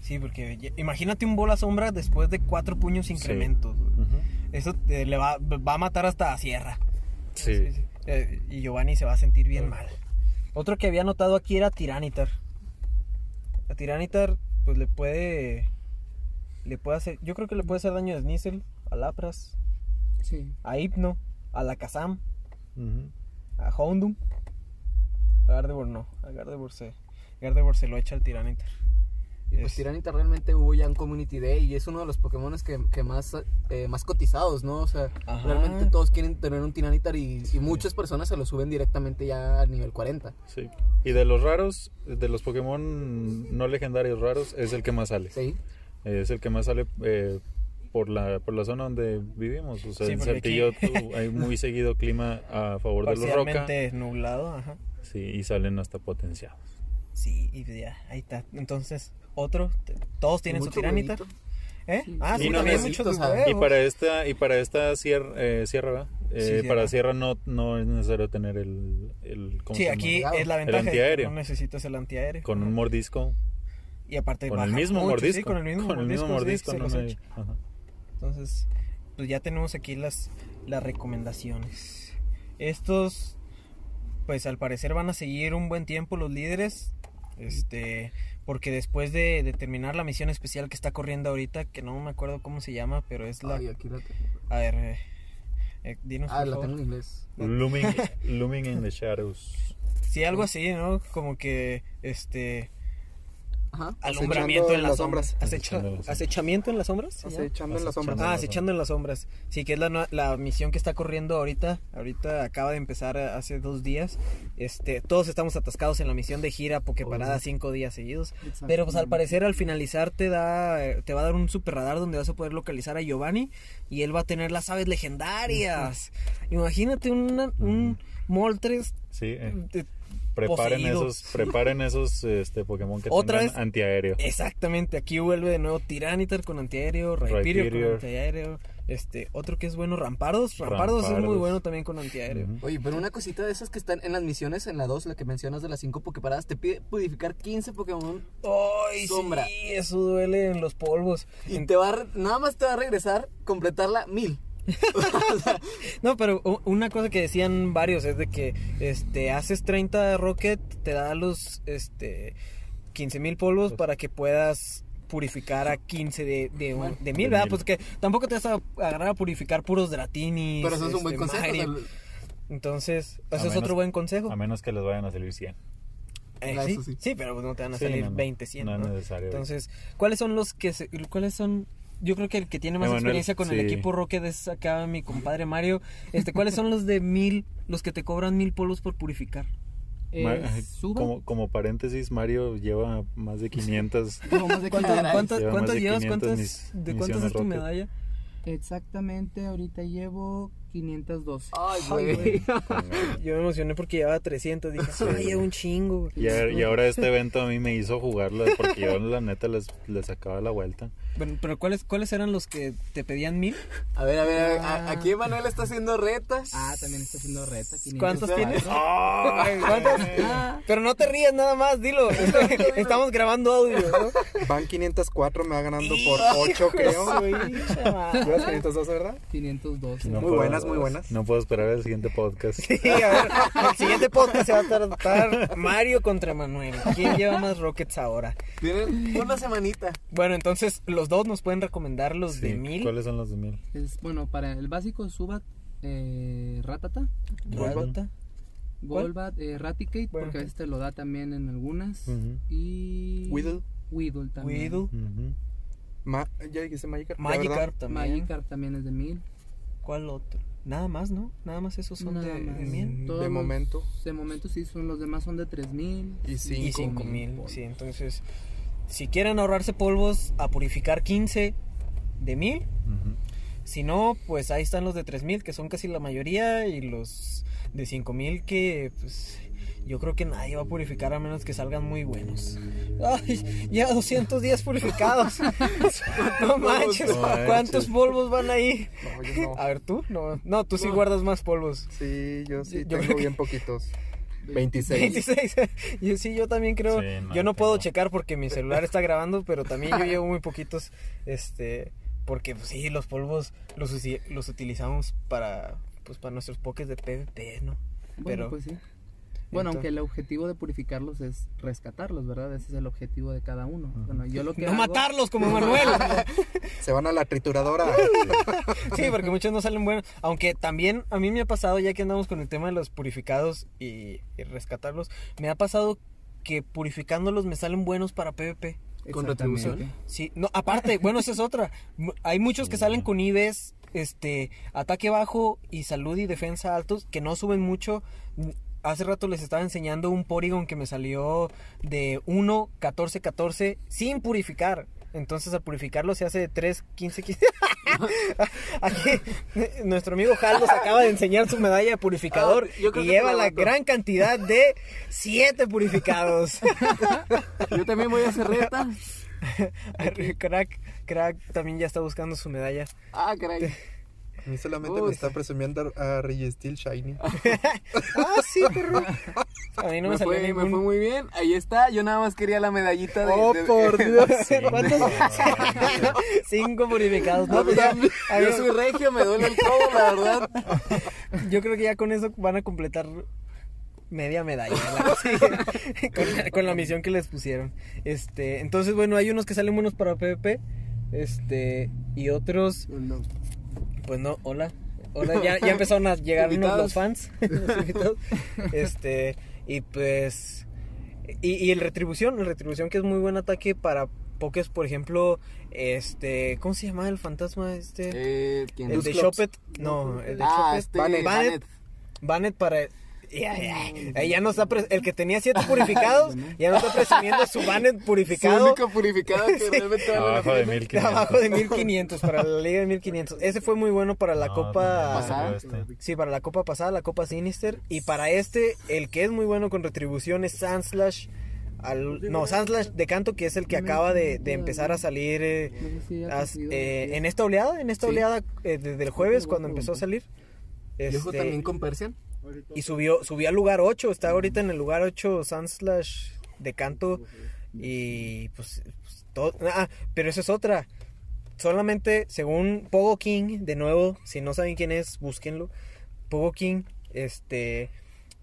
Sí, porque ya- imagínate un bola sombra después de cuatro puños incrementos. Eso te- le va, va a matar hasta a Sierra. Sí. Eh, y Giovanni se va a sentir bien mal. Otro que había notado aquí era Tiranitar. A Tiranitar, pues le puede. Le puede hacer. Yo creo que le puede hacer daño a Sneasel, a Lapras, Sí. a Hypno, a la Kazam, a Houndoom. A Gardevoir no. A Gardevoir se. Gardevoir se lo echa al Tiranitar. Y pues Es- Tiranita realmente hubo ya en Community Day y es uno de los Pokémon que, que más, eh, más cotizados, ¿no? O sea, Ajá. realmente todos quieren tener un Tiranitar y, y muchas personas se lo suben directamente ya a nivel 40. Sí. Y de los raros, de los Pokémon no legendarios raros, es el que más sale. Sí. Es el que más sale eh, por la por la zona donde vivimos. O sea, Sí, en Saltillo aquí- hay muy seguido clima a favor de los roca. Nublado, ajá. Sí, y salen hasta potenciados. Sí, y ya, ahí está. Entonces, otro. Todos tienen su huevito. ¿Eh? Sí. Ah, Y sí, no también muchos o sea, Y para esta y para esta sierra, eh, sierra ¿verdad? Eh, Sí, para sierra. sierra no no es necesario tener el, el ¿cómo Sí, aquí es la El ventaja. que antiaéreo. No necesitas el antiaéreo. con un mordisco, Y aparte con el mismo mucho, mordisco, sí, con el mismo con el mismo mordisco, sí, mordisco, no me- ajá. Entonces, pues ya tenemos aquí las, las recomendaciones. Estos, pues al parecer van a seguir un buen tiempo los líderes. Este, porque después de, de terminar la misión especial que está corriendo ahorita, que no me acuerdo cómo se llama, pero es la. Ay, aquí la tengo. A ver, eh, eh, dinos Ah, por la favor. tengo en inglés. Looming, looming in the shadows. Sí, algo así, ¿no? Como que, este, Ajá. alumbramiento en las sombras. Acecha- Acechando en las sombras. ¿Acechamiento en las sombras? Acechando en las sombras. Ah, Acechando. en las sombras. Sí, que es la, la misión que está corriendo ahorita. Ahorita acaba de empezar eh, hace dos días. Este, todos estamos atascados en la misión de gira Poképarada cinco días seguidos. Pero pues al parecer al finalizar te da, eh, te va a dar un super radar donde vas a poder localizar a Giovanni y él va a tener las aves legendarias. Imagínate una- un Moltres Sí, eh, de- preparen Poseído. esos preparen esos este Pokémon que Otra tengan vez. antiaéreo. Exactamente, aquí vuelve de nuevo Tiranitar con antiaéreo, Rhyperior con antiaéreo, este, otro que es bueno, Rampardos, Rampardos, es muy bueno también con antiaéreo. Ujú. Oye, pero una cosita de esas que están en las misiones, en la 2, la que mencionas de las 5 Poképaradas, te pide purificar 15 Pokémon Ay, Sombra. sí, eso duele en los polvos. y En- te va a re- nada más te va a regresar completarla 1000. No, pero una cosa que decían varios es de que este haces 30 Rocket, te da los este 15 mil polvos para que puedas purificar a 15 de, de, un- Bueno, de mil, de ¿verdad? mil. Pues que tampoco te vas a agarrar a purificar puros Dratinis. Pero eso es un buen este, consejo. o sea, Magri. Entonces, A ese es otro buen consejo. A menos que les vayan a salir 100. Eh, Ah, sí, eso sí. sí, pero pues no te van a Sí, salir no, no. 20, 100, No ¿no? es necesario. Entonces, ¿cuáles son los que se, cuáles son yo creo que el que tiene más Emanuel, experiencia con el equipo Rocket es acá mi compadre Mario. Este, ¿cuáles son los de mil, los que te cobran mil polvos por purificar? Eh, como, como paréntesis, Mario lleva más de 500. como más de ¿Cuántas, cada- cuántas, Lleva más cuántas de llevas? 500 ¿Cuántas, mis- ¿De cuántas es tu Rocket. medalla? Exactamente, ahorita llevo 512. Ay, Ay, güey. Yo me emocioné porque llevaba 300. Dije, ay, llevo un chingo. güey". Y, a- y ahora este evento a mí me hizo jugarlo porque yo la neta les, les sacaba la vuelta. Bueno, pero ¿cuáles, ¿cuáles eran los que te pedían mil? A ver, a ver, a ver, a- Ah. aquí Manuel está haciendo retas. Ah, también está haciendo reta. 504. ¿Cuántos tienes? ¡Ay! ¿Cuántos? Ah, Pero no te rías nada más, dilo. Estamos grabando audio, ¿no? Van 504, me va ganando por 8, creo. Llevas 502, ¿verdad? 512. No Muy puedo- buenas, muy buenas. No puedo esperar el siguiente podcast. Sí, a ver, el siguiente podcast se va a tratar Mario contra Manuel. ¿Quién lleva más Rockets ahora? Tienen una semanita. Bueno, entonces los dos nos pueden recomendar los Sí, de mil. ¿Cuáles son los de mil? Es, bueno, para el básico, Subat, eh, Ratata, Golbata. ¿Cuál? Golbat, eh, Raticate, Bueno. porque este lo da también en algunas. Ujú. Y. Weedle. Weedle también. Weedle. Ujú. Ma ya dijiste Magikarp. ¿la Magikarp también. Magikarp también es de 1000. ¿Cuál otro? Nada más, ¿no? Nada más esos son Nada de, más. de mil. Todos De los- momento. De momento sí, son los demás son de 3000. Y Y cinco 5 mil. polvos. Sí, entonces, si quieren ahorrarse polvos, a purificar 15 de mil. Ujú. Si no, pues ahí están los de 3000, que son casi la mayoría, y los de 5000 que pues yo creo que nadie va a purificar a menos que salgan muy buenos. Ay, ya 200 días purificados. no manches, No manches. ¿cuántos polvos van ahí? No, yo no. A ver, tú, no, no, tú sí guardas más polvos. Sí, yo sí Yo tengo que- bien poquitos. 26. 26. yo sí, yo también creo. Sí, no, yo no puedo checar porque mi celular está grabando, pero también yo llevo muy poquitos. Este, porque pues, sí, los polvos los, los utilizamos para, pues, para nuestros pokés de PvP, ¿no? Bueno, Pero, pues sí. Bueno, Entonces- aunque el objetivo de purificarlos es rescatarlos, ¿verdad? Ese es el objetivo de cada uno. Bueno, yo lo que no hago- matarlos como Manuel. Se van a la trituradora. sí, porque muchos no salen buenos. Aunque también a mí me ha pasado, ya que andamos con el tema de los purificados y, y rescatarlos, me ha pasado que purificándolos me salen buenos para PvP. Con Exactamente. retribución. Sí, no, aparte, bueno, esa es otra. Hay muchos que salen con IVs, este, ataque bajo y salud y defensa altos, que no suben mucho. Hace rato les estaba enseñando un Porygon que me salió de 1, 14, 14, sin purificar. Entonces, al purificarlo se hace de 3, 15, 15. Aquí, nuestro amigo Hal nos acaba de enseñar su medalla de purificador Ah, y que lleva la gran cantidad de 7 purificados. Yo también voy a hacer reta. crack, crack también ya está buscando su medalla. Ah, caray. A mí solamente Uy. me está presumiendo a Registeel Shiny. Ah, sí, perro. A mí no me, me, salió fue, me fue muy bien. Ahí está. Yo nada más quería la medallita de. ¡Oh, de- por Dios! ¿Cuántos? Cinco purificados. No, No, pues ya, ya, a yo soy regio, me duele el codo, la verdad. yo creo que ya con eso van a completar media medalla sí, con, la, con la misión que les pusieron. Este, entonces bueno, hay unos que salen buenos para PvP, este, y otros, pues no, hola. Hola, ya, ya empezaron a llegar unos los fans, los. Este, y pues y, y el retribución, el retribución que es muy buen ataque para pokés, por ejemplo, este, ¿cómo se llama el fantasma este? Eh, ¿quién? el de. Chopet, no, el de Ah, Chopet. este. Bannet. Bannet. Bannet para. Ya, ya, eh, ya no está. pres- El que tenía siete purificados, ya no está presumiendo su Bannet Su purificado. único purificado que realmente vale la Abajo de pena. 1500. Abajo de 1500 para la liga de 1500. Ese fue muy bueno para la No, copa. Pasada. este. Sí, para la copa pasada, la copa Sinister. Y para este, el que es muy bueno con retribución es Sandslash. Al, no, Sandslash de canto, que es el que acaba de, de empezar a salir eh, as- eh, en esta oleada, en esta Sí. oleada eh, desde el jueves cuando empezó a salir. Y ojo Este, también con Persian. Y subió, subió al lugar 8, está ahorita en el lugar 8 Sandslash de canto y pues, pues, todo, ah, pero esa es otra. Solamente según Pogo King, de nuevo, si no saben quién es, búsquenlo. Pogo King, este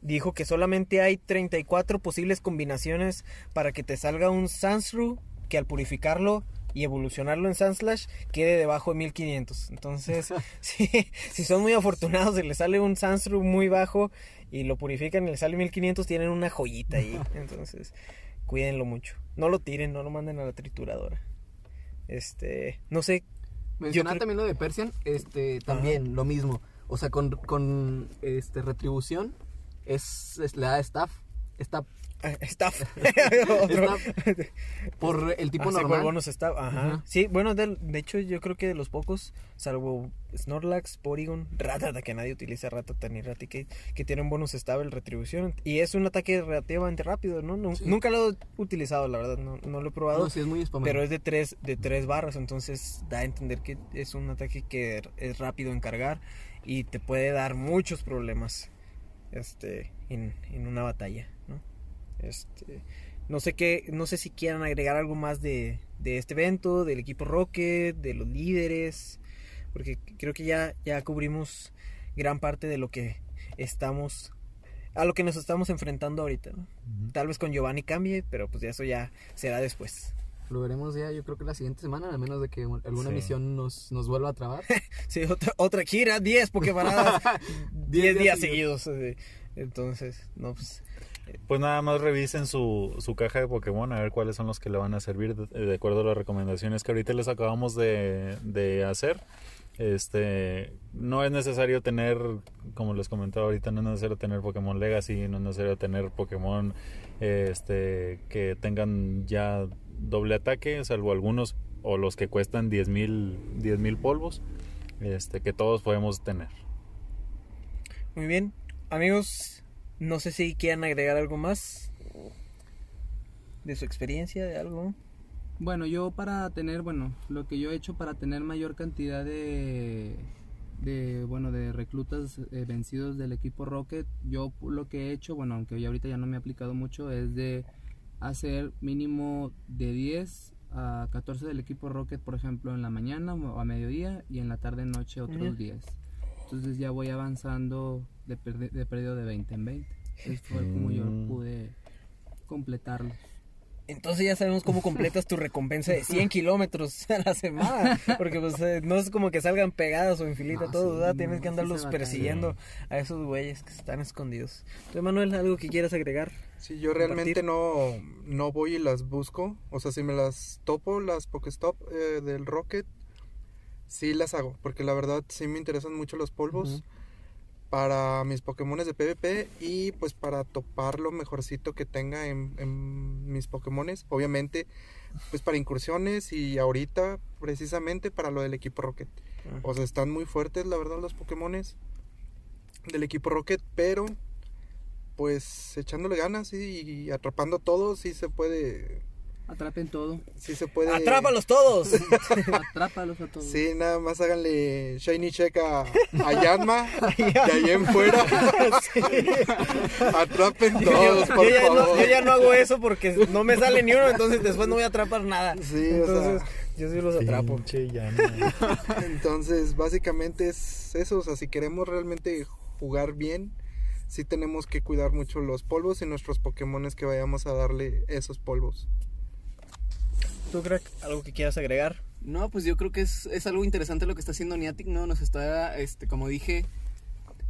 dijo que solamente hay 34 posibles combinaciones para que te salga un Sansru que al purificarlo y evolucionarlo en Sandslash quede debajo de 1500. Entonces, si, si son muy afortunados y les sale un Sansru muy bajo y lo purifican y les sale 1500, tienen una joyita ahí. Entonces, cuídenlo mucho. No lo tiren, no lo manden a la trituradora. Este, no sé, Mencionaba creo- también lo de Persian, este, también lo mismo. O sea, con, con este, retribución es, es la staff. Está staff. Por el tipo Ah, normal. bonus staff, ajá. Sí, bueno, de, de hecho yo creo que de los pocos, salvo Snorlax, Porygon, Ratata, que nadie utiliza Ratata ni Raticate, que tienen bonus el retribución. Y es un ataque relativamente rápido, ¿no? Sí. Nunca lo he utilizado, la verdad, no, no lo he probado. No, sí, es muy. Pero es de tres, de tres barras, entonces da a entender que es un ataque que es rápido en cargar y te puede dar muchos problemas este, en, en una batalla, ¿no? Este, no sé qué, no sé si quieran agregar algo más de, de este evento, del equipo Rocket, de los líderes, porque creo que ya, ya cubrimos gran parte de lo que estamos, a lo que nos estamos enfrentando ahorita, ¿no? Tal vez con Giovanni cambie, pero pues ya eso ya será después. Lo veremos ya, yo creo que la siguiente semana, a menos de que alguna Sí. misión nos, nos vuelva a trabar. Sí, otra, otra gira, 10 Pokébaradas, 10 días días seguidos. eh, Entonces, no, pues. Pues nada más revisen su, su caja de Pokémon a ver cuáles son los que le van a servir de, acuerdo a las recomendaciones que ahorita les acabamos de, de hacer. Este, no es necesario tener, como les comentaba ahorita, no es necesario tener Pokémon Legacy, no es necesario tener Pokémon este, que tengan ya doble ataque, salvo algunos o los que cuestan 10 mil polvos, este, que todos podemos tener. Muy bien. Amigos, no sé si quieran agregar algo más de su experiencia, de algo. Bueno, yo para tener, bueno, lo que yo he hecho para tener mayor cantidad de, de bueno de reclutas eh, vencidos del equipo Rocket, yo lo que he hecho, bueno, aunque ya ahorita ya no me he aplicado mucho, es de hacer mínimo de 10 a 14 del equipo Rocket, por ejemplo, en la mañana o a mediodía y en la tarde noche otros Ujú. 10. Entonces ya voy avanzando de, de periodo de 20 en 20. Eso fue como yo Mm. pude completarlo. Entonces ya sabemos cómo completas tu recompensa de 100 kilómetros a la semana. Porque pues eh, no es como que salgan pegadas o en filita No, todos, sí, ¿verdad? no, Tienes que andarlos persiguiendo a esos güeyes que están escondidos. ¿Tú, Manuel, algo que quieras agregar? Sí, yo realmente no, no voy y las busco. O sea, si me las topo, las Pokestop eh, del Rocket, sí las hago. Porque la verdad sí me interesan mucho los polvos. Para mis Pokémones de PvP y pues para topar lo mejorcito que tenga en, en mis Pokémones. Obviamente, pues para incursiones y ahorita precisamente para lo del equipo Rocket. O sea, están muy fuertes, la verdad, los Pokémones del equipo Rocket, pero pues echándole ganas ¿sí? y atrapando todo, sí se puede. Atrapen todo. Sí se puede. ¡Atrápalos todos! Atrápalos a todos. Sí, nada más háganle Shiny Check a, a Yanma de ahí en fuera. Atrapen yo, todos, yo por ya no, favor. yo ya no hago eso porque no me sale ni uno, entonces después no voy a atrapar nada. Sí, o entonces, sea. yo sí los atrapo. Pinche llama. Entonces, básicamente es eso. O sea, si queremos realmente jugar bien, sí tenemos que cuidar mucho los polvos y nuestros Pokémones que vayamos a darle esos polvos. ¿Tú, crack, algo que quieras agregar? No, pues yo creo que es, es algo interesante lo que está haciendo Niantic, ¿no? Nos está, este, como dije,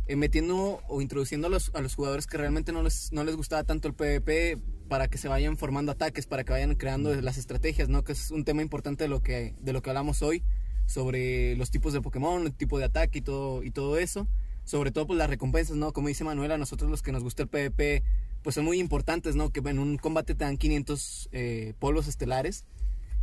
eh, metiendo o introduciendo a los, a los jugadores que realmente no les, no les gustaba tanto el PvP para que se vayan formando ataques, para que vayan creando las estrategias, ¿no? Que es un tema importante de lo que, de lo que hablamos hoy, sobre los tipos de Pokémon, el tipo de ataque y todo, y todo eso. Sobre todo, pues las recompensas, ¿no? Como dice Manuel, a nosotros los que nos gusta el PvP, pues son muy importantes, ¿no? Que en un combate te dan 500 eh, polvos estelares.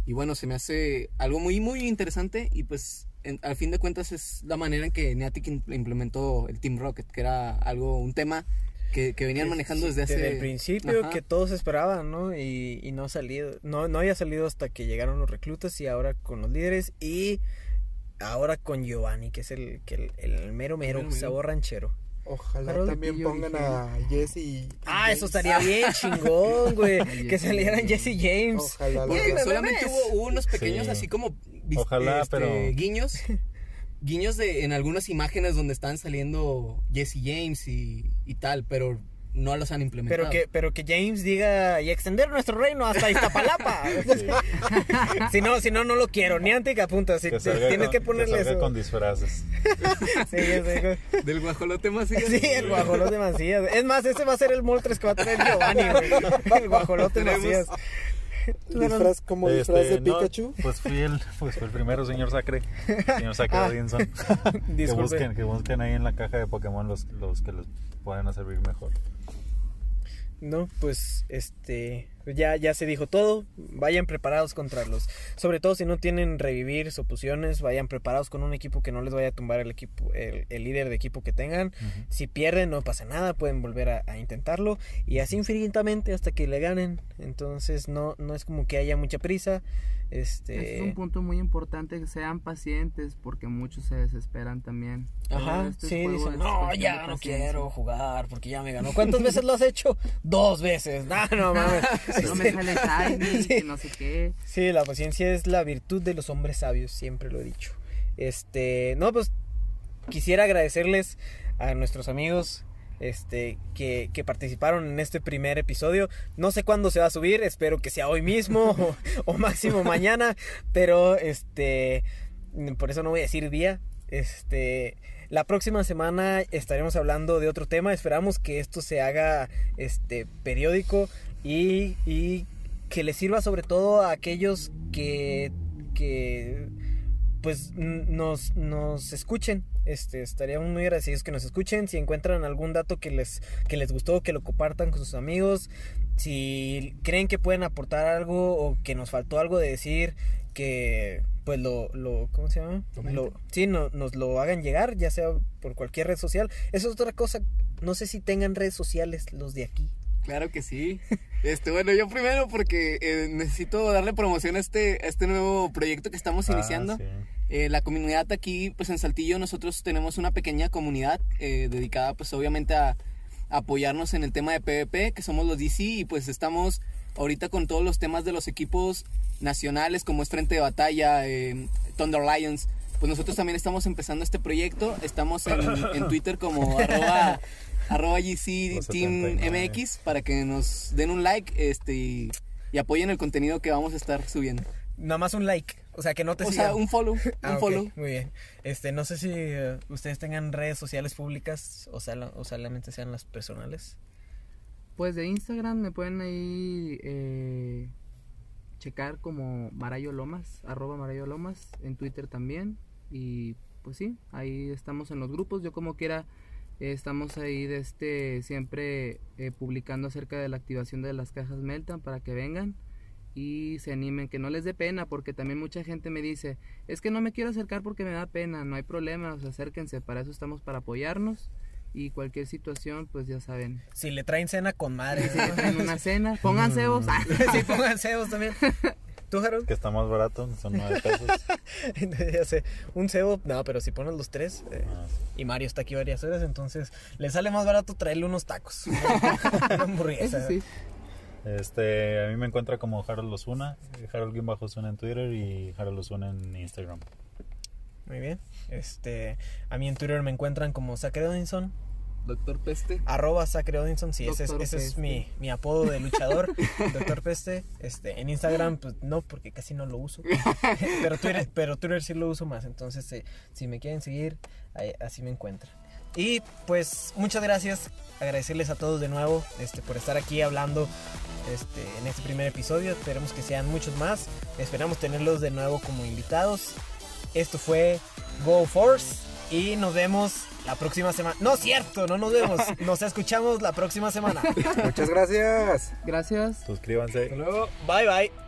Y bueno, se me hace algo muy, muy interesante y pues en- al fin de cuentas es la manera en que Niantic im- implementó el Team Rocket, que era algo, un tema que, que venían manejando desde hace... el principio Ajá. que todos esperaban, ¿no? Y, y no ha salido, no, no había salido hasta que llegaron los reclutas y ahora con los líderes y ahora con Giovanni, que es el, que el, el mero mero, mero mero. sabor ranchero. Ojalá Harold también Pillo pongan dije. a Jesse y. Ah, eso estaría bien chingón, güey. que salieran. Jesse James. Ojalá. Porque solamente hubo unos pequeños Sí. así como Ojalá, este, pero- guiños. Guiños de en algunas imágenes donde están saliendo Jesse James y, y tal, pero no los han implementado. Pero que, pero que James diga y extender nuestro reino hasta Iztapalapa. si no, si no, no lo quiero. Ni Antic apunta. Si Que tienes con- que ponerle salga eso. con disfraces. Sí, sé. Del guajolote más Sí, el guajolote Macías. Es más, ese va a ser el Moltres que va a traer Giovanni, güey. El guajolote Macías. Disfraz como disfraz Este, de no, Pikachu. pues fui el, pues fui el primero, señor Sacre. Señor Sacre Ah. Edinson. que busquen, que busquen ahí en la caja de Pokémon los, los que les puedan servir mejor. No, pues este ya ya se dijo todo. Vayan preparados contra los, sobre todo si no tienen revivir o pociones, vayan preparados con un equipo que no les vaya a tumbar el equipo, el, el líder de equipo que tengan. Si pierden no pasa nada, pueden volver a, a intentarlo y así infinitamente hasta que le ganen. Entonces no no es como que haya mucha prisa. Ese Este es un punto muy importante, que sean pacientes, porque muchos se desesperan también. Ajá, este sí, dicen, no, ya no paciencia". quiero jugar porque ya me ganó. ¿Cuántas veces lo has hecho? Dos veces. No, no mames. No me sale shiny, Sí. no sé qué. Sí, la paciencia es la virtud de los hombres sabios, siempre lo he dicho. Este, no, pues quisiera agradecerles a nuestros amigos este que, que participaron en este primer episodio. No sé cuándo se va a subir, espero que sea hoy mismo o, o máximo mañana, pero este por eso no voy a decir día. Este, la próxima semana estaremos hablando de otro tema. Esperamos que esto se haga este periódico y, y que les sirva sobre todo a aquellos que, que pues nos, nos escuchen. Este, estaríamos muy agradecidos que nos escuchen. Si encuentran algún dato que les, que les gustó, que lo compartan con sus amigos. Si creen que pueden aportar algo o que nos faltó algo de decir, que pues lo, lo ¿cómo se llama? Lo, sí, no, nos lo hagan llegar, ya sea por cualquier red social. Eso es otra cosa. No sé si tengan redes sociales los de aquí. Claro que sí. Este, bueno, yo primero porque eh, necesito darle promoción a este, a este nuevo proyecto que estamos Ah, iniciando. sí. Eh, la comunidad aquí, pues en Saltillo, nosotros tenemos una pequeña comunidad eh, dedicada, pues obviamente a, a apoyarnos en el tema de PvP, que somos los DC, y pues estamos ahorita con todos los temas de los equipos nacionales, como es Frente de Batalla, eh, Thunder Lions. Pues nosotros también estamos empezando este proyecto. Estamos en, en Twitter como arroba, arroba GC Team 79. MX para que nos den un like este, y, y apoyen el contenido que vamos a estar subiendo. Nada más un like. O sea, que no te O sigan. sea, un follow, un Ah, ok, follow. Muy bien. Este, no sé si eh, ustedes tengan redes sociales públicas o, sea, o solamente sean las personales. Pues de Instagram me pueden ahí eh, checar como Marayo Lomas, arroba Marayo Lomas, en Twitter también. Y pues sí, ahí estamos en los grupos. Yo como quiera estamos ahí de este siempre eh, publicando acerca de la activación de las cajas Meltan para que vengan y se animen, que no les dé pena, porque también mucha gente me dice, es que no me quiero acercar porque me da pena, no hay problema, sea, acérquense, para eso estamos para apoyarnos y cualquier situación, pues ya saben, Si le traen cena con madre. ¿no? en una cena, pongan cebos. Sí, pongan cebos también. ¿Tú, Harold? Que está más barato, son 9 pesos. ya sé. Un cebo, no, pero si pones los tres. eh, Ah, sí. y Mario está aquí varias horas, entonces le sale más barato traerle unos tacos. Una hamburguesa. Sí. Este, a mí me encuentra como Harold Osuna, Harold-Osuna en Twitter y Harold Osuna en Instagram. Muy bien. Este, a mí en Twitter me encuentran como Sacre Odinson. Doctor Peste. Arroba Sacre Odinson, sí, ese es, ese mi, mi apodo de luchador, Doctor Peste. Este, en Instagram, pues no, porque casi no lo uso. pero, Twitter, pero Twitter sí lo uso más, entonces eh, si me quieren seguir, ahí- así me encuentran. Y pues muchas gracias, agradecerles a todos de nuevo este, por estar aquí hablando este, en este primer episodio. Esperemos que sean muchos más. Esperamos tenerlos de nuevo como invitados. Esto fue Go Force y nos vemos la próxima semana. No es cierto, no nos vemos. Nos escuchamos la próxima semana. Muchas gracias. Gracias. Suscríbanse. Bye bye.